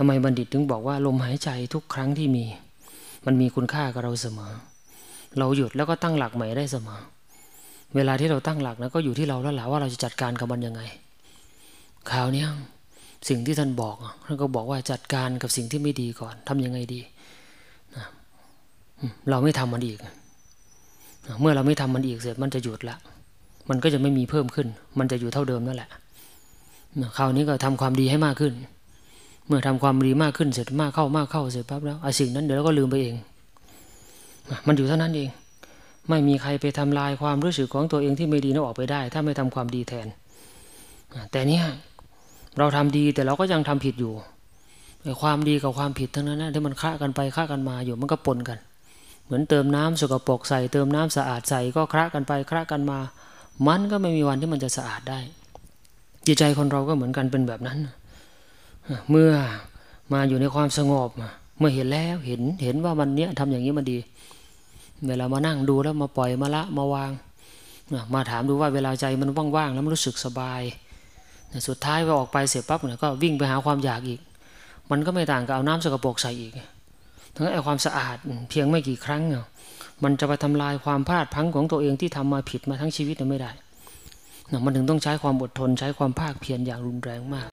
ทำไมบัณฑิตถึงบอกว่าลมหายใจทุกครั้งที่มี มันมีคุณค่ากับเราเสมอ เราหยุดแล้วก็ตั้งหลักใหม่ได้เสมอ เวลาที่เราตั้งหลักนะก็อยู่ที่เราแล้วแหละว่าเราจะจัดการกับมันยังไงคราวนี้สิ่งที่ท่านบอกท่านก็บอกว่าจัดการกับสิ่งที่ไม่ดีก่อนทำยังไงดีนะเราไม่ทำมันอีก เมื่อเราไม่ทำมันอีกเสร็จมันจะหยุดละ มันก็จะไม่มีเพิ่มขึ้น มันจะอยู่เท่าเดิมนั่นแหละคราวนี้ก็ทำความดีให้มากขึ้น เมื่อทำความดีมากขึ้นเสร็จมากเข้ามากเข้าเสร็จปั๊บแล้วไอ้สิ่งนั้นเดี๋ยวเราก็ลืมไปเอง มันอยู่เท่านั้นเอง ไม่มีใครไปทำลายความรู้สึกของตัวเองที่ไม่ดีนั้นออกไปได้ ถ้าไม่ทำความดีแทน แต่เนี้ยเราทำดีแต่เราก็ยังทำผิดอยู่ความดีกับความผิดทั้งนั้นนะที่มันฆ่ากันไปฆ่ากันมาอยู่มันก็ปนกัน เหมือนเติมน้ำสกปรกใส่เติมน้ำสะอาดใส่ก็คละกันไปคละกันมา มันก็ไม่มีวันที่มันจะสะอาดได้ จิตใจคนเราก็เหมือนกันเป็นแบบนั้น เมื่อมาอยู่ในความสงบ เมื่อเห็นแล้วเห็นเห็นว่ามันเนี้ยทำอย่างนี้มันดี เวลามานั่งดูแล้วมาปล่อยมาละมาวาง มาถามดูว่าเวลาใจมันว่างๆแล้วมันรู้สึกสบาย สุดท้ายพอออกไปเสร็จปั๊บเนี่ยก็วิ่งไปหาความอยากอีก มันก็ไม่ต่างกับเอาน้ำสกปรกใส่อีก ทั้งไอ้ความสะอาดเพียงไม่กี่ครั้งเนี่ยมันจะไปทำลายความพลาดพังของตัวเองที่ทำมาผิดมาทั้งชีวิตไม่ได้ มันถึงต้องใช้ความอดทนใช้ความภาคเพียรอย่างรุนแรงมาก